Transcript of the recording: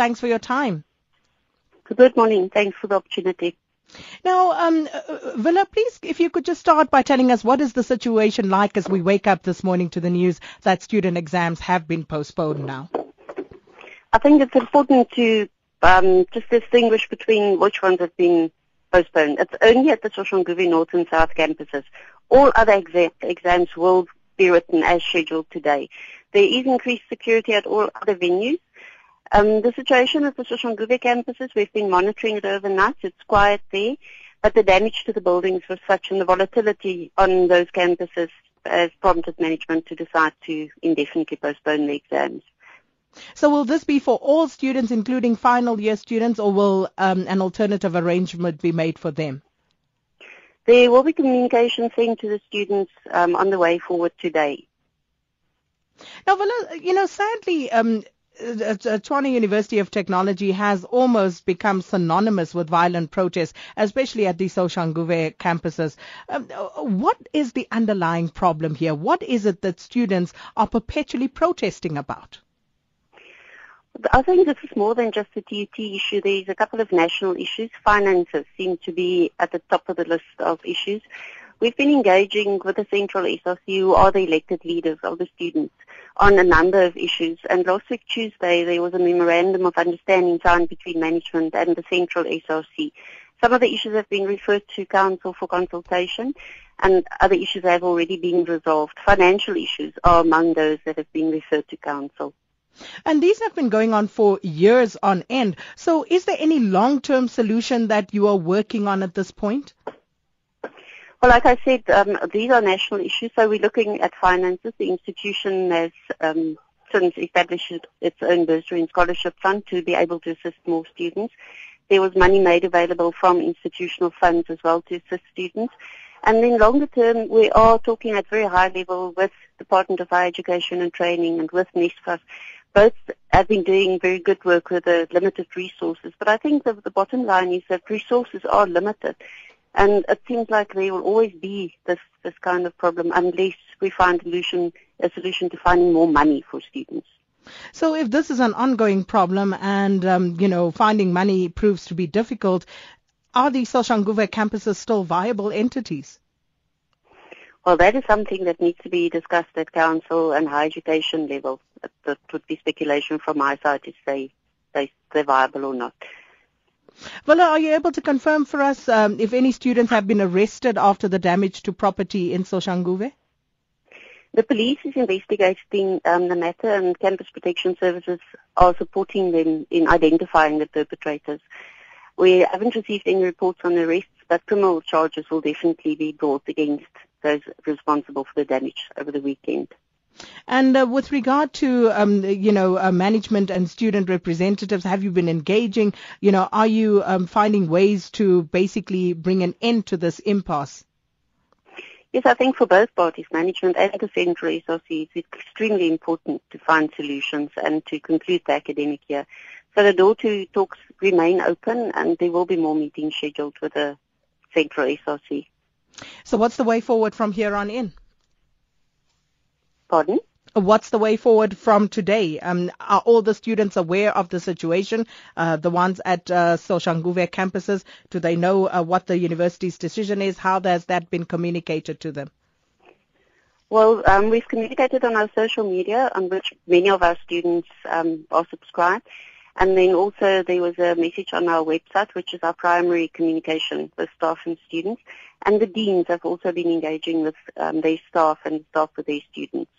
Thanks for your time. Good morning. Thanks for the opportunity. Now, um, uh, Willa, please, if you could just start by telling us what is the situation like as we wake up this morning to the news that student exams have been postponed now? I think it's important to um, just distinguish between which ones have been postponed. It's only at the Soshanguve North and South campuses. All other exa- exams will be written as scheduled today. There is increased security at all other venues. Um, the situation at the Soshanguve campuses, we've been monitoring it overnight. It's quiet there, but the damage to the buildings was such and the volatility on those campuses has prompted management to decide to indefinitely postpone the exams. So will this be for all students, including final year students, or will um, an alternative arrangement be made for them? There will be communication sent to the students um, on the way forward today. Now, you know, sadly, um, Tshwane University of Technology has almost become synonymous with violent protests, especially at the Soshanguve campuses. Um, uh, what is the underlying problem here? What is it that students are perpetually protesting about? I think this is more than just a TUT issue. There's a couple of national issues. Finances seem to be at the top of the list of issues. We've been engaging with the Central SRC, who are the elected leaders of the students, on a number of issues. And last week Tuesday, there was a memorandum of understanding signed between management and the Central SRC. Some of the issues have been referred to Council for consultation, and other issues have already been resolved. Financial issues are among those that have been referred to Council. And these have been going on for years on end. So is there any long-term solution that you are working on at this point? Well, like I said, um, these are national issues, so we're looking at finances. The institution has um, since established its own bursary and scholarship fund to be able to assist more students. There was money made available from institutional funds as well to assist students. And then longer term, we are talking at very high level with Department of Higher Education and Training and with NSFAS both have been doing very good work with the limited resources. But I think the, the bottom line is that resources are limited. And it seems like there will always be this, this kind of problem unless we find a solution, a solution to finding more money for students. So if this is an ongoing problem and, um, you know, finding money proves to be difficult, are the Soshanguve campuses still viable entities? Well, that is something that needs to be discussed at council and higher education level. That would be speculation from my side to say they, they're viable or not. Well, are you able to confirm for us um, if any students have been arrested after the damage to property in Soshanguve? The police is investigating um, the matter and campus protection services are supporting them in identifying the perpetrators. We haven't received any reports on arrests, but criminal charges will definitely be brought against those responsible for the damage over the weekend. And uh, with regard to, um, you know, uh, management and student representatives, have you been engaging? You know, are you um, finding ways to basically bring an end to this impasse? Yes, I think for both parties, management and the Central SRC, it's extremely important to find solutions and to conclude the academic year. So the door to talks remain open and there will be more meetings scheduled with the Central SRC. So what's the way forward from here on in? Pardon? What's the way forward from today? Um, are all the students aware of the situation? Uh, the ones at uh, Soshanguve campuses, do they know uh, what the university's decision is? How has that been communicated to them? Well, um, we've communicated on our social media on which many of our students um, are subscribed. And then also there was a message on our website, which is our primary communication with staff and students. And the deans have also been engaging with um, their staff and staff with their students.